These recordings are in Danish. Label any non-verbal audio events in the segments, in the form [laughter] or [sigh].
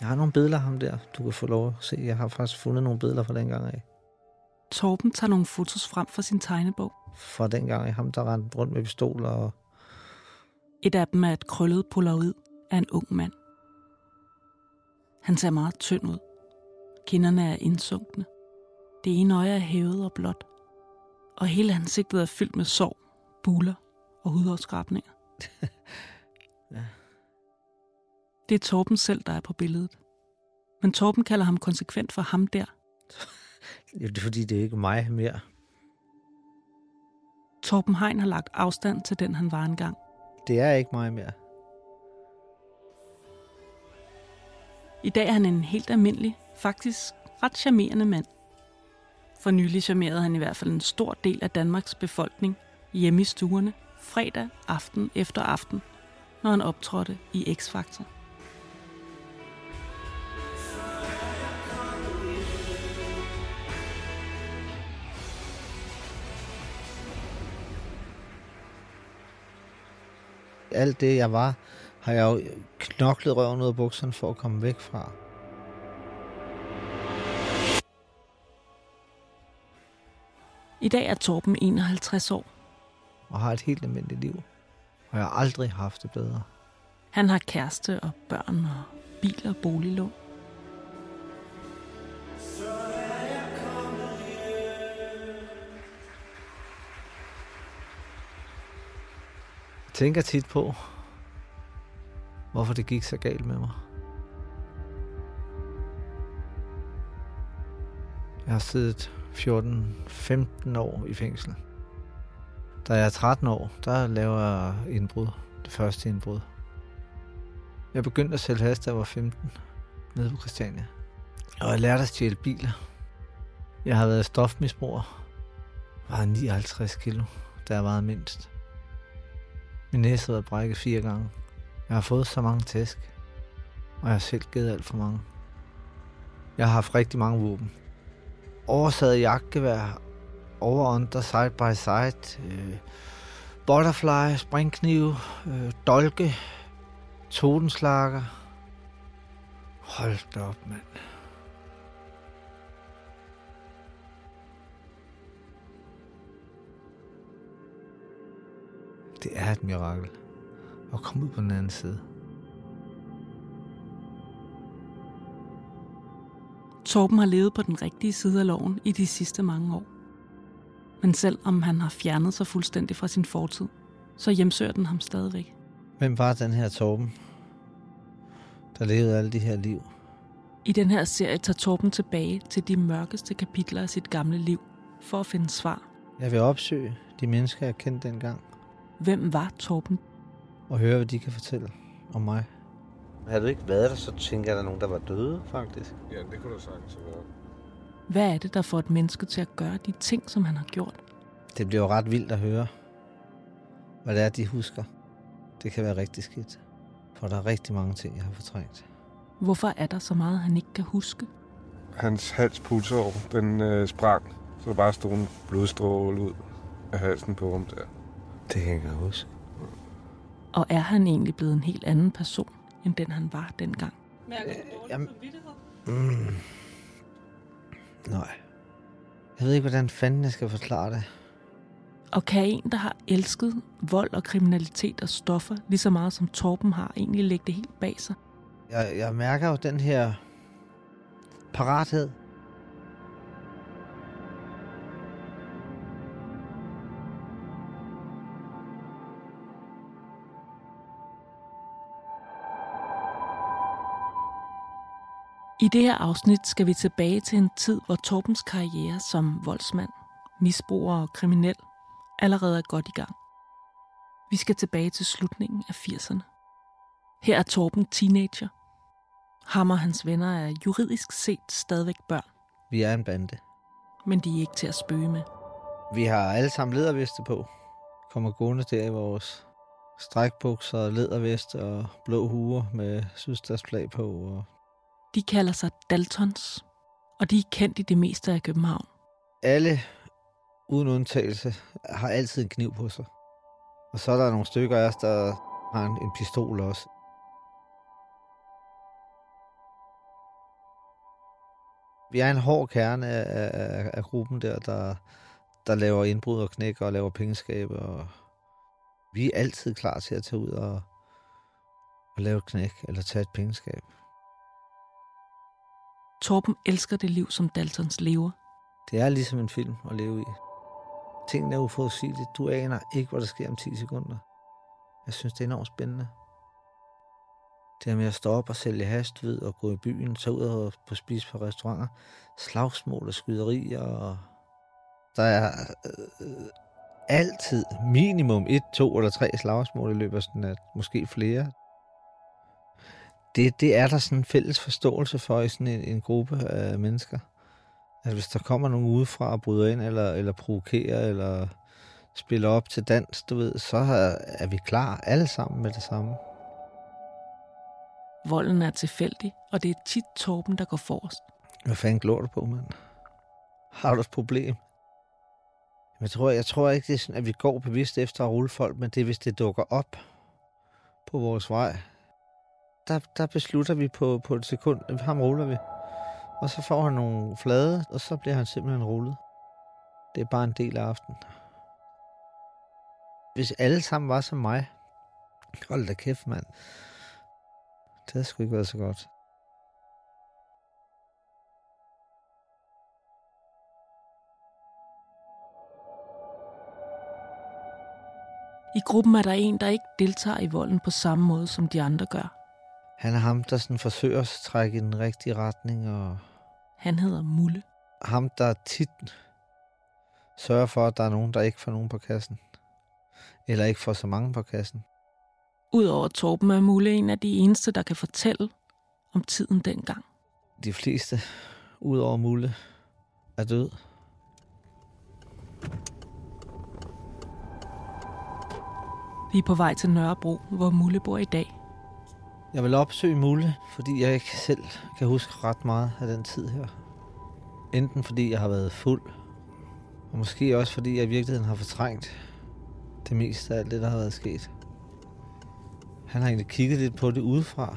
Jeg har nogle billeder af ham der, du kan få lov at se. Jeg har faktisk fundet nogle billeder fra den gang af. Torben tager nogle fotos frem fra sin tegnebog. Fra den gang af ham, der rendte rundt med pistoler. Og... Et af dem er et krøllet polaroid af en ung mand. Han ser meget tynd ud. Kinderne er indsunkne. Det ene øje er hævet og blåt. Og hele ansigtet er fyldt med sår, buler og hudafskrabninger. [laughs] Ja. Det er Torben selv, der er på billedet. Men Torben kalder ham konsekvent for ham der. [laughs] Det er fordi, det er ikke mig mere. Torben Hein har lagt afstand til den, han var engang. Det er ikke mig mere. I dag er han en helt almindelig, faktisk ret charmerende mand. For nylig charmerede han i hvert fald en stor del af Danmarks befolkning hjemme i stuerne, fredag aften efter aften, når han optrådte i X-Factor. Alt det, jeg var, har jeg jo knoklet røven ud af bukserne for at komme væk fra. I dag er Torben 51 år. Og har et helt almindeligt liv. Og jeg har aldrig haft det bedre. Han har kæreste og børn og bil og boliglån. Tænker tit på, hvorfor det gik så galt med mig. Jeg har siddet 14-15 år i fængsel. Da jeg er 13 år, der laver jeg indbrud. Det første indbrud. Jeg begyndte at sælge has, da jeg var 15, nede på Christiania. Og jeg lærte at stjæle biler. Jeg har været stofmisbruger. Jeg var 59 kilo, da jeg var mindst. Min næse er brækket fire gange. Jeg har fået så mange tæsk. Og jeg har selv givet alt for mange. Jeg har haft rigtig mange våben. Oversaget jagtgevær, over under side by side, øh, butterfly, springkniv, øh, dolke, totenslager. Hold da op, mand. Det er et mirakel at komme ud på den anden side. Torben har levet på den rigtige side af loven i de sidste mange år. Men selvom han har fjernet sig fuldstændig fra sin fortid, så hjemsøger den ham stadigvæk. Hvem var den her Torben, der levede alle de her liv? I den her serie tager Torben tilbage til de mørkeste kapitler af sit gamle liv for at finde svar. Jeg vil opsøge de mennesker, jeg kendte dengang, Hvem var Torben? og høre, hvad de kan fortælle om mig. Havde du ikke været der, så tænker jeg, at der er nogen, der var døde, faktisk. Ja, det kunne du sagtens have været. Hvad er det, der får et menneske til at gøre de ting, som han har gjort? Det bliver jo ret vildt at høre, hvad det er, de husker. Det kan være rigtig skidt. For der er rigtig mange ting, jeg har fortrængt. Hvorfor er der så meget, han ikke kan huske? Hans halspulsår, den øh, sprang, så der bare stod en blodstråle ud af halsen på ham der. Det kan jeg ikke huske. Og er han egentlig blevet en helt anden person, end den han var dengang? Jamen, mm, nej. Jeg ved ikke, hvordan fanden jeg skal forklare det. Og kan en, der har elsket vold og kriminalitet og stoffer lige så meget som Torben har, egentlig lægge det helt bag sig? Jeg, jeg mærker jo den her parathed. I det her afsnit skal vi tilbage til en tid, hvor Torbens karriere som voldsmand, misbruger og kriminel allerede er godt i gang. Vi skal tilbage til slutningen af 80'erne. Her er Torben teenager. Ham og hans venner er juridisk set stadigvæk børn, Vi er en bande. men de er ikke til at spøge med. Vi har alle sammen lederveste på. Kommer gående der i vores strækbukser, ledervest og blå huer med sydstatsflag på. Og de kalder sig Daltons, og de er kendt i det meste af København. alle, uden undtagelse, har altid en kniv på sig. Og så er der nogle stykker af os, der har en, en pistol også. Vi er en hård kerne af, af, af gruppen der, der, der laver indbrud og knækker og laver pengeskab. Og vi er altid klar til at tage ud og, og lave et knæk eller tage et pengeskab. Torben elsker det liv, som Daltons lever. Det er ligesom en film at leve i. Tingene er uforudsigelige. Du aner ikke, hvad der sker om 10 sekunder. Jeg synes, det er enormt spændende. Det her med at stå op og sælge hast, ved, og gå i byen, tage ud og på spise på restauranter, slagsmål og skyderier. Og der er øh, øh altid minimum et, to eller tre slagsmål i løbet af sådan at måske flere. Det, det er der sådan en fælles forståelse for i sådan en, en gruppe af mennesker. At hvis der kommer nogen udefra og bryder ind, eller, eller provokerer, eller spiller op til dans, du ved, så er, er vi klar alle sammen med det samme. Volden er tilfældig, og det er tit Torben, der går forrest. Hvad fanden glor du på, mand? Har du et problem? Jeg tror, jeg tror ikke, det er sådan, at vi går bevidst efter at rulle folk, men det er, hvis det dukker op på vores vej. Der, der beslutter vi på, på et sekund, at ham ruller vi. Og så får han nogle flade, og så bliver han simpelthen rullet. Det er bare en del af aftenen. Hvis alle sammen var som mig, hold da kæft, mand. Det havde sgu ikke været så godt. I gruppen er der en, der ikke deltager i volden på samme måde, som de andre gør. Han er ham, der sådan forsøger at trække i den rigtige retning, og Han hedder Mulle. ham, der tit sørger for, at der er nogen, der ikke får nogen på kassen. Eller ikke får så mange på kassen. Udover Torben er Mulle en af de eneste, der kan fortælle om tiden dengang. De fleste, ud over Mulle, er død. Vi er på vej til Nørrebro, hvor Mulle bor i dag. Jeg vil opsøge Mulle, fordi jeg ikke selv kan huske ret meget af den tid her. Enten fordi jeg har været fuld, og måske også fordi jeg i virkeligheden har fortrængt det meste af alt det, der har været sket. Han har egentlig kigget lidt på det udefra,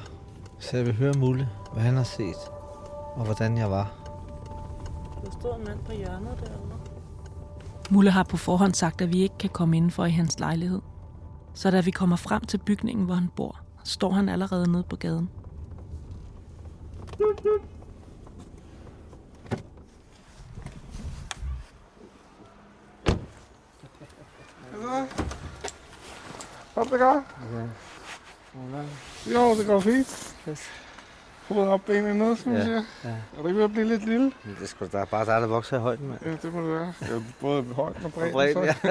så jeg vil høre Mulle, hvad han har set, og hvordan jeg var. Der står en mand på hjørnet derovre. Mulle har på forhånd sagt, at vi ikke kan komme indenfor i hans lejlighed. Så da vi kommer frem til bygningen, hvor han bor, står han allerede nede på gaden. Kom, det går. Jo, det går fint. Hovedet op, benene ned, synes Ja, jeg. ja. Er du ikke ved at blive lidt lille? Det sgu da bare dig, der vokser i højden, mand. Ja, det må det være. Ja, både højt og bredt. bredt, så.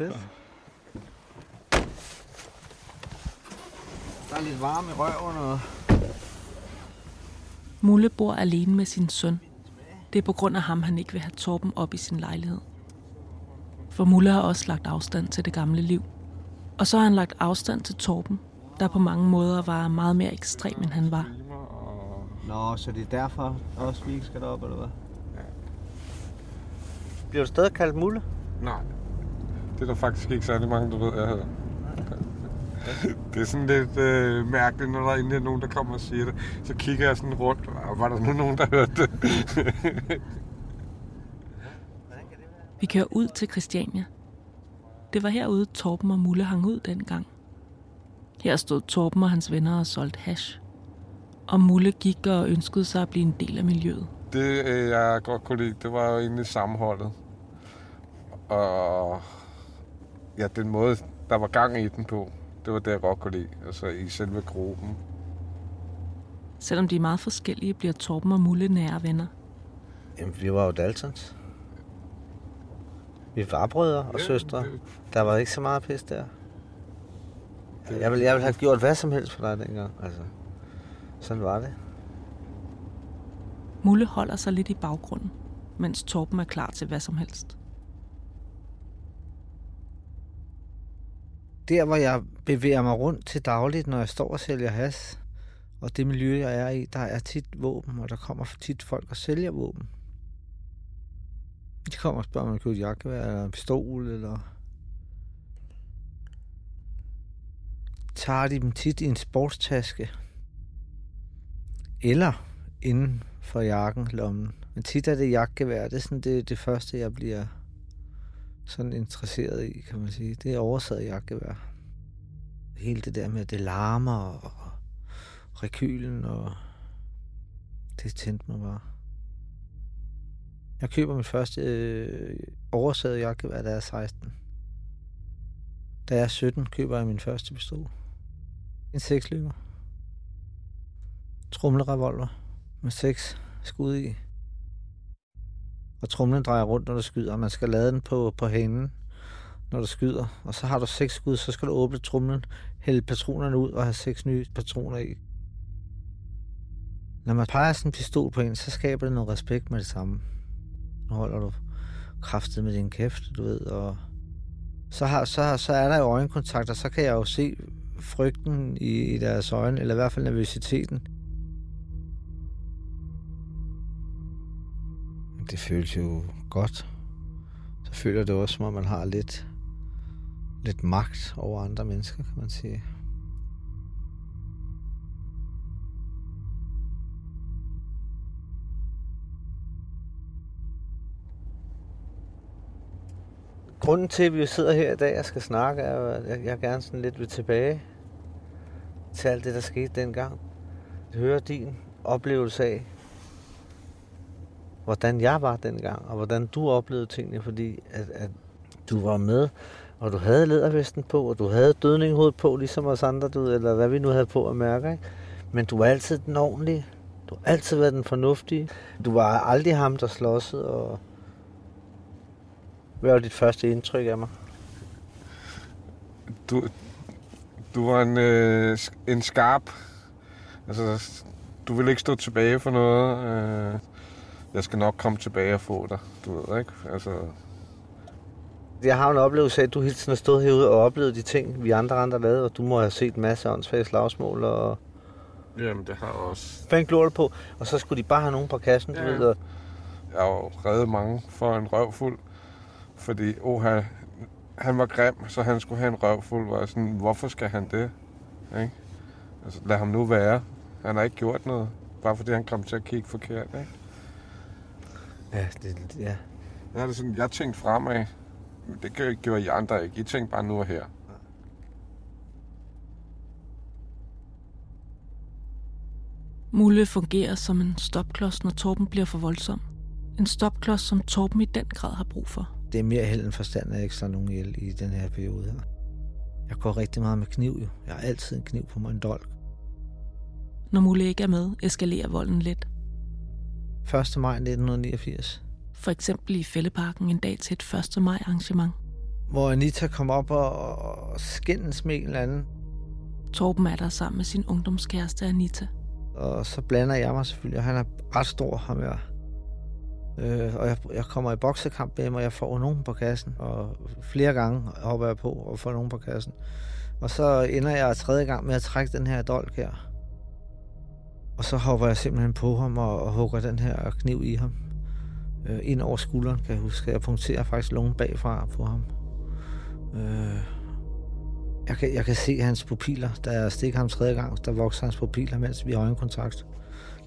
ja. [laughs] Der er lidt varme i røven, og... Mulle bor alene med sin søn. Det er på grund af ham, han ikke vil have Torben op i sin lejlighed. For Mulle har også lagt afstand til det gamle liv. Og så har han lagt afstand til Torben, der på mange måder var meget mere ekstrem, end han var. Nå, så det er derfor også, vi ikke skal derop, eller hvad? Bliver du stadig kaldt mulle? Nej. Det er der faktisk ikke særlig mange, der ved, jeg hedder. [laughs] Det er sådan lidt øh, mærkeligt, når der endelig er nogen, der kommer og siger det. Så kigger jeg sådan rundt, og var der nu nogen, der hørte det? [laughs] Vi kører ud til Christiania. Det var herude, Torben og Mulle hang ud dengang. Her stod Torben og hans venner og solgte hash. Og Mulle gik og ønskede sig at blive en del af miljøet. Det, øh, jeg godt kunne lide, det var jo egentlig sammenholdet. Og ja, den måde, der var gang i den på, det var det, jeg godt kunne lide. Altså i selve gruppen. Selvom de er meget forskellige, bliver Torben og Mulle nære venner. Jamen, vi var jo Daltons. Vi var brødre og Ja, søstre. det- Der var ikke så meget pis der. Jeg ville, jeg ville have gjort hvad som helst for dig dengang. Altså, sådan var det. Mulle holder sig lidt i baggrunden, mens Torben er klar til hvad som helst. Der, hvor jeg bevæger mig rundt til dagligt, når jeg står og sælger has, og det miljø, jeg er i, der er tit våben, og der kommer tit folk og sælger våben. De kommer og spørger, om man kan et jakkevær, eller en pistol, eller... Tager de dem tit i en sportstaske. Eller inden for jakken, lommen. Men tit er det jakkevær, Det er sådan det, det første, jeg bliver sådan interesseret i, kan man sige. Det er oversaget jagtgevær. Hele det der med, at det larmer og rekylen, og det tændte mig bare. Jeg køber mit første øh, oversaget jagtgevær, da jeg er 16. Da jeg er 17, køber jeg min første pistol. En seksløber. Trumlerevolver med seks skud i. Og trumlen drejer rundt, når du skyder. Man skal lade den på, på hænden, når du skyder. Og så har du seks skud, så skal du åbne trumlen, hælde patronerne ud og have seks nye patroner i. Når man peger sådan en pistol på en, så skaber det noget respekt med det samme. Nu holder du kraftet med din kæft, du ved, og så, har, så, så er der jo øjenkontakt, og så kan jeg jo se frygten i, i deres øjne, eller i hvert fald nervøsiteten. Det føles jo godt. Så føler det også, som om man har lidt, lidt magt over andre mennesker, kan man sige. Grunden til, at vi sidder her i dag og skal snakke, er, at jeg, jeg gerne sådan lidt vil tilbage til alt det, der skete dengang. Høre din oplevelse af, hvordan jeg var dengang, og hvordan du oplevede tingene, fordi at, at du var med, og du havde lædervesten på, og du havde dødninghovedet på, ligesom os andre, du, eller hvad vi nu havde på at mærke. Ikke? Men du var altid den ordentlige. Du har altid været den fornuftige. Du var aldrig ham, der slåsede, og hvad var dit første indtryk af mig? Du, du var en, øh, en skarp. Altså, du vil ikke stå tilbage for noget. Øh, jeg skal nok komme tilbage og få dig, du ved, ikke? Altså... Jeg har en oplevelse af, at du hele tiden har stået herude og oplevet de ting, vi andre andre lavede, og du må have set en masse åndssvage slagsmål og... Jamen, det har jeg også. Fængt glort på, og så skulle de bare have nogen på kassen, ja. du ved. Og... Jeg har jo reddet mange for en røvfuld, fordi oha, han var grim, så han skulle have en røvfuld. Var sådan, hvorfor skal han det? Ikke? Altså, lad ham nu være. Han har ikke gjort noget, bare fordi han kom til at kigge forkert. Ikke? Ja, det, ja. Det er sådan, jeg tænkte fremad. Det gjorde I andre ikke. I tænkte bare nu og her. Mulle fungerer som en stopklods, når Torben bliver for voldsom. En stopklods, som Torben i den grad har brug for. Det er mere held end forstand, at jeg ikke slår nogen ihjel i den her periode her. Jeg går rigtig meget med kniv jo. Jeg har altid en kniv på mig, en dolk. Når Mulle ikke er med, eskalerer volden lidt. 1. maj 1989. For eksempel i Fælleparken en dag til et 1. maj arrangement. Hvor Anita kom op og skændes med en eller anden. Torben er der sammen med sin ungdomskæreste Anita. Og så blander jeg mig selvfølgelig, og han er ret stor, ham jeg. Øh, og jeg, jeg kommer i boksekamp med ham, og jeg får nogen på kassen. Og flere gange hopper jeg på og får nogen på kassen. Og så ender jeg tredje gang med at trække den her dolk her. Og så hopper jeg simpelthen på ham og, og hugger den her kniv i ham. Øh, ind over skulderen, kan jeg huske. Jeg punkterer faktisk lungen bagfra på ham. Øh, jeg, kan, jeg kan se hans pupiller. Da jeg stikker ham tredje gang, der vokser hans pupiller, mens vi har øjenkontakt.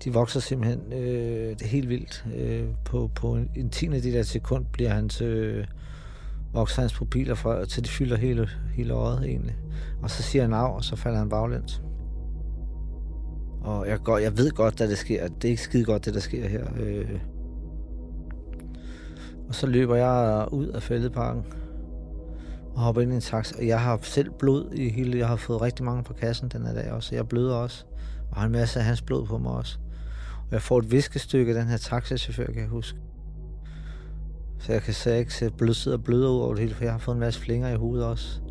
De vokser simpelthen øh, det er helt vildt. Øh, på, på en, en tiende del af sekund bliver hans, øh, vokser hans pupiller fra, til det fylder hele, hele øjet egentlig. Og så siger han af, og så falder han baglæns. Og jeg, går, jeg ved godt, at det sker. Det er ikke skide godt, det der sker her. Øh. Og så løber jeg ud af fældeparken og hopper ind i en taxa. Jeg har selv blod i hele... Jeg har fået rigtig mange på kassen den her dag også. Jeg bløder også. Og har en masse af hans blod på mig også. Og jeg får et viskestykke af den her taxachauffør, kan jeg huske. Så jeg kan sige, ikke se blød sidder og bløder ud over det hele, for jeg har fået en masse flinger i hovedet også.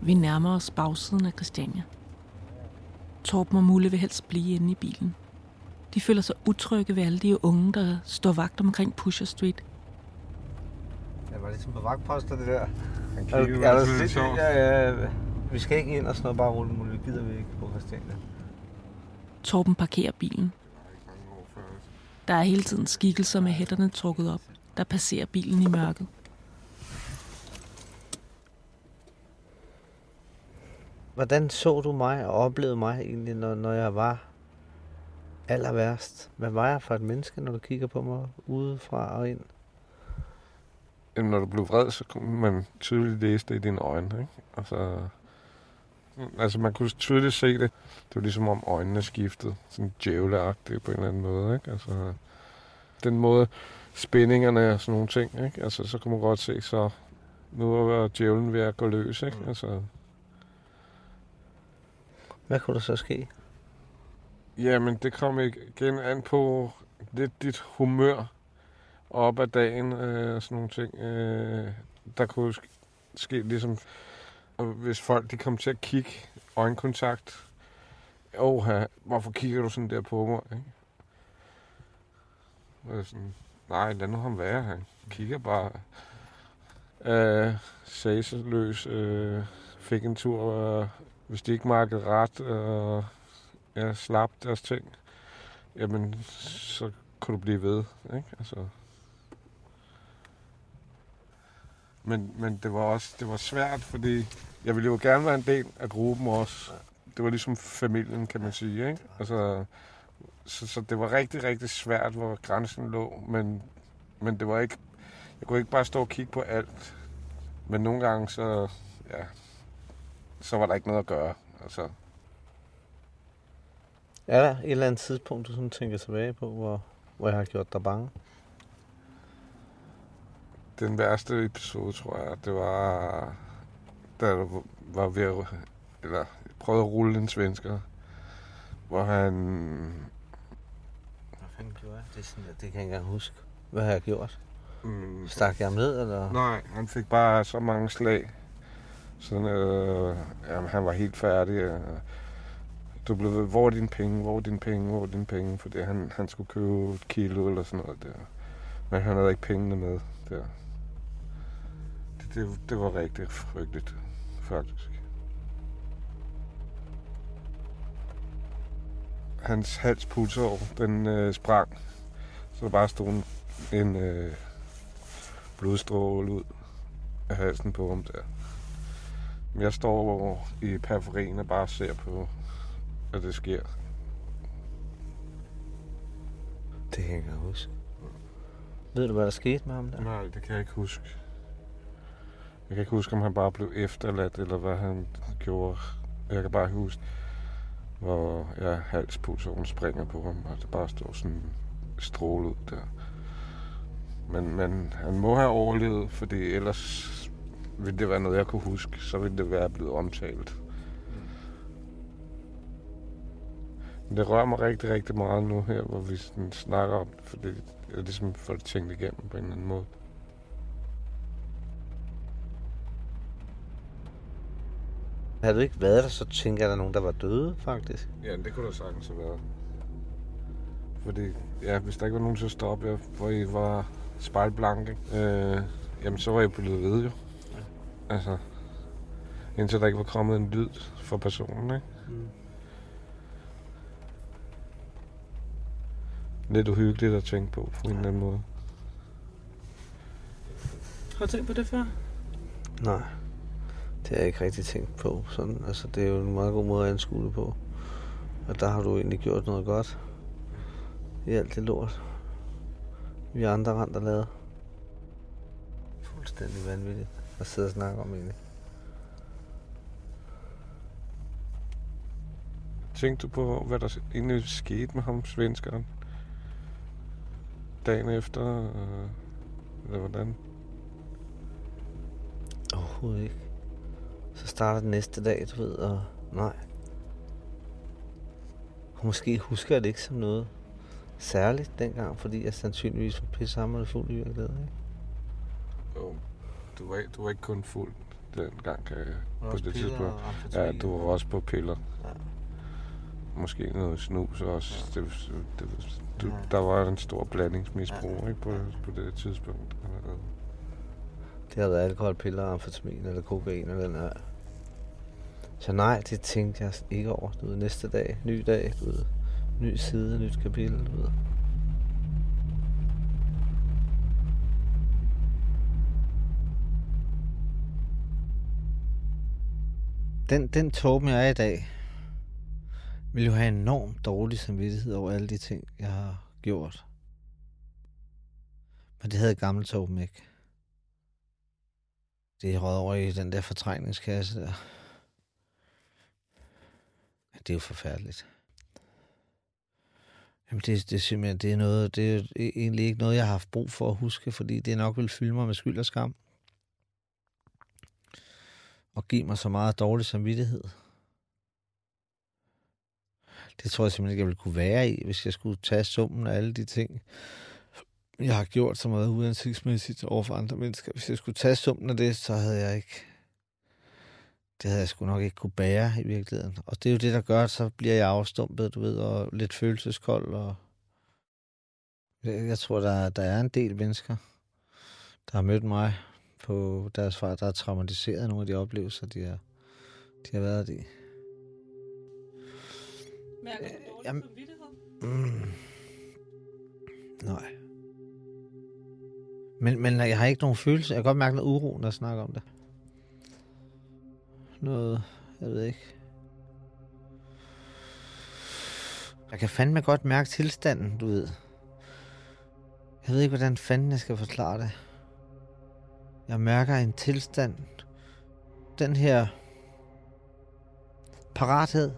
Vi nærmer os bagsiden af Christiania. Torben og Mulle vil helst blive inde i bilen. De føler sig utrygge ved alle de unge, der står vagt omkring Pusher Street. Det var ligesom på vagtposter, det der. Han Er, kiggede er lidt lidt, sjovt. ja, ja, vi skal ikke ind og sådan noget, bare rulle Mulle. Det gider vi ikke på Christiania. Torben parkerer bilen. Der er hele tiden skikkelser med hætterne trukket op, der passerer bilen i mørket. Hvordan så du mig og oplevede mig egentlig, når, når jeg var aller værst? Hvad var jeg for et menneske, når du kigger på mig udefra og ind? Jamen, når du blev vred, så kunne man tydeligt læse det i dine øjne. Ikke? Altså, altså, man kunne tydeligt se det. Det var ligesom om øjnene skiftede. Sådan djævleagtigt på en eller anden måde. Ikke? Altså, den måde, spændingerne og sådan nogle ting. Ikke? Altså, så kunne man godt se, så nu er djævlen ved at gå løs. Ikke? Altså, hvad kunne der så ske? Jamen, det kom igen an på lidt dit humør op ad dagen øh, og sådan nogle ting. Øh, der kunne ske, ligesom, og hvis folk de kom til at kigge øjenkontakt. Åh, hvorfor kigger du sådan der på mig? Ikke? Og sådan, nej, lad nu ham være. Han kigger bare øh, sageløs. Øh, fik en tur, øh, hvis de ikke markedet ret, og ja, slap deres ting, jamen, så kunne du blive ved, ikke? Altså. Men, men det var også det var svært, fordi jeg ville jo gerne være en del af gruppen også. Det var ligesom familien, kan man sige, ikke? Altså, så, så det var rigtig, rigtig svært, hvor grænsen lå, men, men det var ikke... Jeg kunne ikke bare stå og kigge på alt. Men nogle gange, så, ja, så var der ikke noget at gøre. Altså, Er der et eller andet tidspunkt, du sådan tænker tilbage på, hvor, hvor jeg har gjort dig bange? Den værste episode, tror jeg, det var, da du var ved at, eller prøvede at rulle en svensker, hvor han, Hvad fanden gjorde jeg? Det, er sådan, det kan jeg ikke engang huske. Hvad har jeg gjort? mm, Stak jeg ham ned, eller? nej, han fik bare så mange slag, sådan, øh, jamen, han var helt færdig. Øh, du blev ved, hvor er dine penge, hvor er dine penge, hvor er dine penge, fordi han, han skulle købe et kilo eller sådan noget der. Men han havde ikke pengene med der. Det, det, det var rigtig frygteligt, faktisk. Hans halspulsår, den øh, sprang, så der bare stod en, en øh, blodstråle ud af halsen på ham der. Jeg står i periferien og bare ser på, at det sker. Det kan jeg ikke huske. Ved du, hvad der skete med ham der? Nej, det kan jeg ikke huske. Jeg kan ikke huske, om han bare blev efterladt, eller hvad han gjorde. Jeg kan bare huske, hvor ja, halspulsåren springer på ham, og det bare står sådan stråle ud der. Men, men han må have overlevet, fordi ellers ville det være noget, jeg kunne huske. Så ville det være blevet omtalt. Men det rører mig rigtig, rigtig meget nu her, hvor vi sådan snakker om det, fordi jeg ligesom får det tænkt igennem på en eller anden måde. Havde du ikke været der, så tænker jeg, at der er nogen, der var døde, faktisk. Ja, det kunne der sagtens have været. Fordi, ja, hvis der ikke var nogen til at stoppe jer, hvor I var spejlblanke, øh, jamen så var I blevet ved jo. Altså, indtil der ikke var kommet en lyd fra personen, ikke? Mm. Lidt uhyggeligt at tænke på, på en eller anden måde. Har du tænkt på det før? Nej, det har jeg ikke rigtig tænkt på. Sådan, altså, det er jo en meget god måde at anskue det på. Og der har du egentlig gjort noget godt. I alt det lort. Vi andre rent og lavet. Fuldstændig vanvittigt at sidde og snakke om egentlig. Tænkte du på, hvad der egentlig skete med ham, svenskeren? Dagen efter, øh, eller hvordan? Overhovedet ikke. Så starter den næste dag, du ved, og nej. Og måske husker jeg det ikke som noget særligt dengang, fordi jeg sandsynligvis var pissehammerende fuld i virkeligheden. Ikke? Jo, du var, du var ikke kun fuld dengang, jeg, på det tidspunkt. Ja, du var også på piller. Ja. Måske noget snus også. Det, det, du, Ja. der var en stor blandingsmisbrug Ja. ikke, på, på det tidspunkt. Det har været alkohol, piller, amfetamin eller kokain eller noget. Så nej, det tænkte jeg ikke over. Du ved, næste dag, ny dag, du ved, ny side, nyt kapitel, du ved. Den, den Torben, jeg er i dag, vil jo have enormt dårlig samvittighed over alle de ting, jeg har gjort. Men det havde gamle Torben ikke. Det er over i den der fortrængningskasse der. Det er jo forfærdeligt. Jamen det, det er simpelthen det er noget, det er e-, egentlig ikke noget, jeg har haft brug for at huske, fordi det nok vil fylde mig med skyld og skam. Og give mig så meget dårlig samvittighed. Det tror jeg simpelthen ikke, jeg ville kunne være i, hvis jeg skulle tage summen af alle de ting, jeg har gjort, som har været uansigtsmæssigt over for andre mennesker. Hvis jeg skulle tage summen af det, så havde jeg ikke... Det havde jeg sgu nok ikke kunne bære i virkeligheden. Og det er jo det, der gør, at så bliver jeg afstumpet, du ved, og lidt følelseskold. Og jeg tror, der, der er en del mennesker, der har mødt mig på deres far, der er traumatiseret nogle af de oplevelser, de har, de har været i. Mærker du dårlig Jamen-? Mm. Nej. Men, men jeg har ikke nogen følelse. Jeg kan godt mærke noget uro, når jeg snakker om det. Noget, jeg ved ikke. Jeg kan fandme godt mærke tilstanden, du ved. Jeg ved ikke, hvordan fanden jeg skal forklare det. Jeg mærker en tilstand. Den her parathed.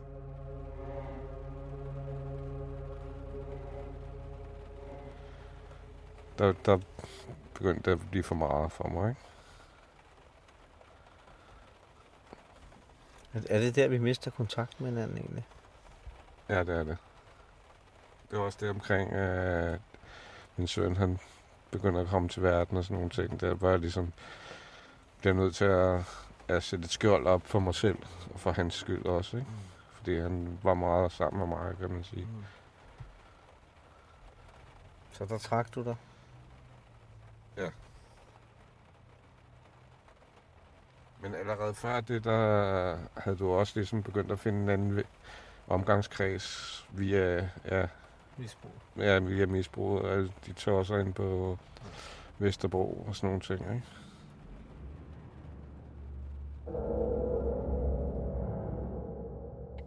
Der, der begyndte at blive for meget for mig, ikke? Er det der, vi mister kontakt med hinanden egentlig? Ja, det er det. Det var også det omkring, at min søn, han begynder at komme til verden og sådan nogle ting. Der var jeg ligesom, bliver nødt til at, at sætte et skjold op for mig selv, og for hans skyld også, ikke? Fordi han var meget sammen med mig, kan man sige. Så der trak du dig? Men allerede før det, der havde du også ligesom begyndt at finde en anden omgangskreds via, ja, Misbrug. ja, via misbrug og alle de tosser ind på Vesterbro og sådan nogle ting, ikke?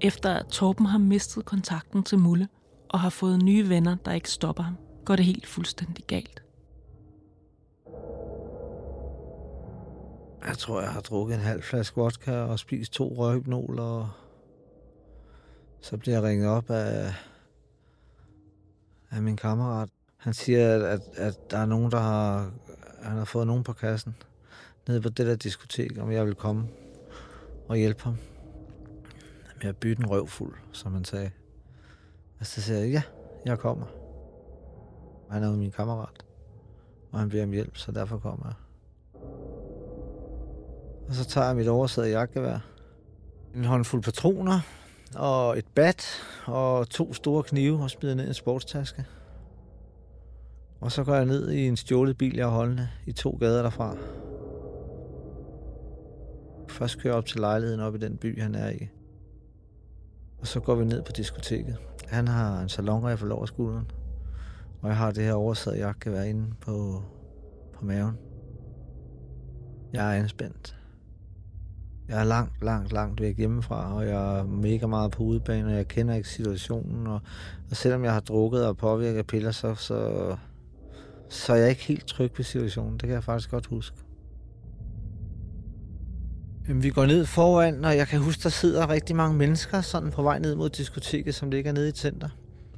Efter at Torben har mistet kontakten til Mulle og har fået nye venner, der ikke stopper ham, går det helt fuldstændig galt. Jeg tror, jeg har drukket en halv flaske vodka og spist to røghypnol, og så bliver jeg ringet op af, af min kammerat. Han siger, at, at, at der er nogen, der har, han har fået nogen på kassen nede på det der diskotek, om jeg vil komme og hjælpe ham med at bytte en røvfuld, som han sagde. Og så siger jeg, ja, jeg kommer. Han er jo min kammerat, og han beder om hjælp, så derfor kommer jeg. Og så tager jeg mit oversaget jakkevær. En håndfuld patroner og et bat og to store knive og smider ned i en sportstaske. Og så går jeg ned i en stjålet bil, jeg har holdende i to gader derfra. Først kører jeg op til lejligheden op i den by, han er i. Og så går vi ned på diskoteket. Han har en salonrifle over skulderen. Og jeg har det her oversaget jakkevær inde på, på maven. Jeg er anspændt. Jeg er langt, langt, langt væk hjemmefra, og jeg er mega meget på udebane, og jeg kender ikke situationen. Og, og selvom jeg har drukket og påvirket af piller, så, så, så er jeg ikke helt tryg ved situationen. Det kan jeg faktisk godt huske. Jamen, vi går ned foran, og jeg kan huske, der sidder rigtig mange mennesker sådan på vej ned mod diskoteket, som ligger nede i et center.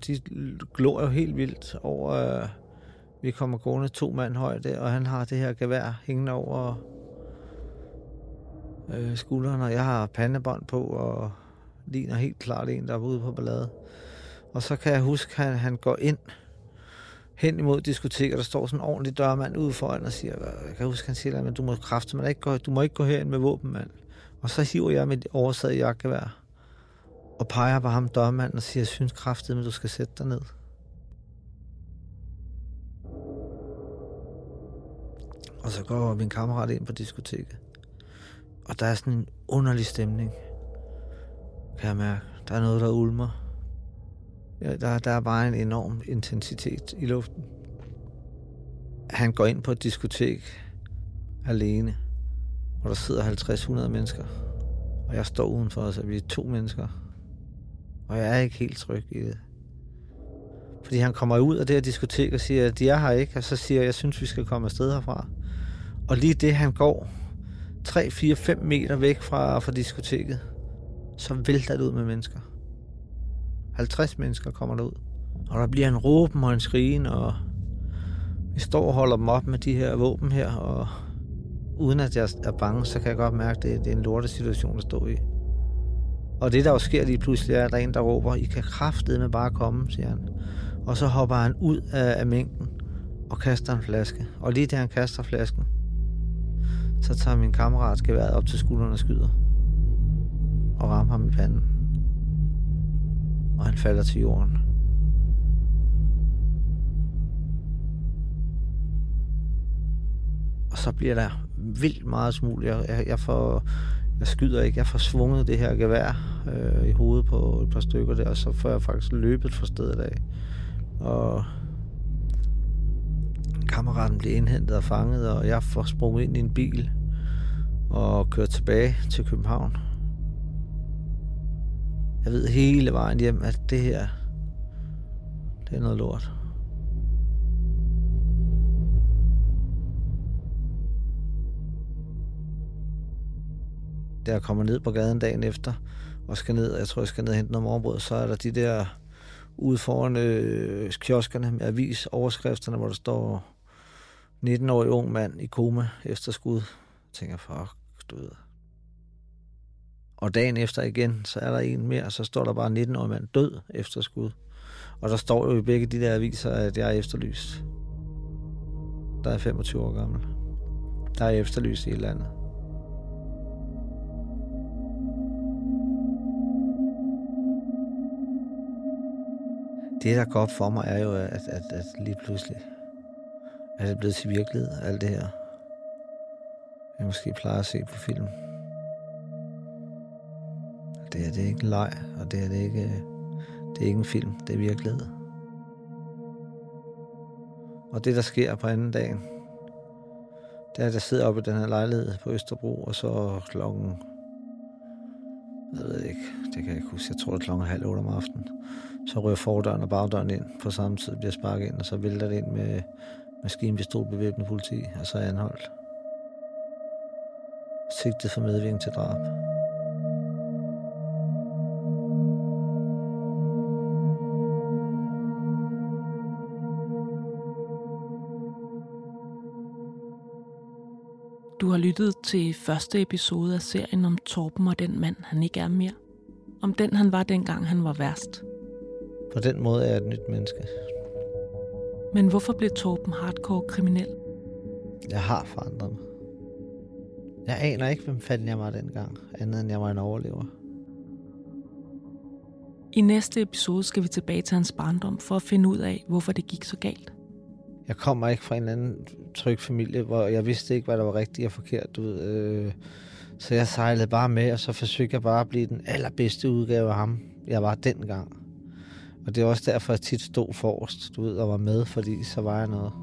De glor jo helt vildt over, øh, vi kommer gående to mand højde, og han har det her gevær hængende over øh, skulderen, og jeg har pandebånd på, og ligner helt klart en, der er ude på ballade. Og så kan jeg huske, at han, han går ind hen imod diskoteket, der står sådan en ordentlig dørmand ude foran og siger, jeg kan huske, han siger, at du må kræfte, man ikke gå, du må ikke gå herind med våben, mand. Og så hiver jeg mit oversaget jakkevær og peger på ham dørmanden og siger, jeg synes kraftigt, men du skal sætte dig ned. Og så går min kammerat ind på diskoteket. Og der er sådan en underlig stemning. Kan jeg mærke. Der er noget, der ulmer. Ja, der, der er bare en enorm intensitet i luften. Han går ind på et diskotek alene, hvor der sidder 50-100 mennesker. Og jeg står udenfor, så vi er to mennesker. Og jeg er ikke helt tryg i det. Fordi han kommer ud af det her diskotek og siger, at de er her ikke. Og så siger jeg, jeg synes, vi skal komme afsted herfra. Og lige det, han går 3, 4, 5 meter væk fra, fra diskoteket, så vælter det ud med mennesker. 50 mennesker kommer der ud. Og der bliver en råben og en skrigen, og vi står og holder dem op med de her våben her, og uden at jeg er bange, så kan jeg godt mærke, at det, det er en lortet situation at stå i. Og det, der jo sker lige pludselig, er, at der er en, der råber, I kan med bare komme, siger han. Og så hopper han ud af, af mængden og kaster en flaske. Og lige da han kaster flasken, så tager min kammerat geværet op til skulderen og skyder. Og rammer ham i panden. Og han falder til jorden. Og så bliver der vildt meget smul. Jeg, jeg, får, jeg skyder ikke. Jeg får svunget det her gevær øh, i hovedet på et par stykker der, og så får jeg faktisk løbet fra stedet af. Og kammeraten blev indhentet og fanget, og jeg får sprunget ind i en bil og kørt tilbage til København. Jeg ved hele vejen hjem, at det her, det er noget lort. Da jeg kommer ned på gaden dagen efter, og skal ned, jeg tror, jeg skal ned og hente noget morgenbrød, så er der de der ude foran øh, kioskerne med avisoverskrifterne, hvor der står 19-årig ung mand i koma efter skud. Jeg tænker, fuck, du ved. Og dagen efter igen, så er der en mere, og så står der bare 19-årig mand død efter skud. Og der står jo i begge de der aviser, at jeg er efterlyst. Der er 25 år gammel. Der er efterlyst i landet. det, der går op for mig, er jo, at, at, at lige pludselig er det blevet til virkelighed, alt det her. Jeg måske plejer at se på film. Det her det er ikke en leg, og det her det er ikke, det er ikke en film, det er virkelighed. Og det, der sker på anden dagen, det er, at jeg sidder oppe i den her lejlighed på Østerbro, og så klokken, jeg ved ikke, det kan jeg ikke huske, jeg tror det er klokken halv otte om aftenen, så ryger fordøren og bagdøren ind på samme tid, bliver sparket ind, og så vælter det ind med maskinpistol bevæbnet politi, og så er anholdt. Sigtet for medvirkning til drab. Du har lyttet til første episode af serien om Torben og den mand, han ikke er mere. Om den, han var dengang, han var værst. På den måde er jeg et nyt menneske. Men hvorfor blev Torben hardcore kriminel? Jeg har forandret mig. Jeg aner ikke, hvem fanden jeg var dengang, andet end jeg var en overlever. I næste episode skal vi tilbage til hans barndom for at finde ud af, hvorfor det gik så galt. Jeg kommer ikke fra en anden tryg familie, hvor jeg vidste ikke, hvad der var rigtigt og forkert. Du ved, øh, så jeg sejlede bare med, og så forsøgte jeg bare at blive den allerbedste udgave af ham, jeg var dengang. Og det er også derfor, jeg tit stod forrest, du ved, og var med, fordi så var jeg noget.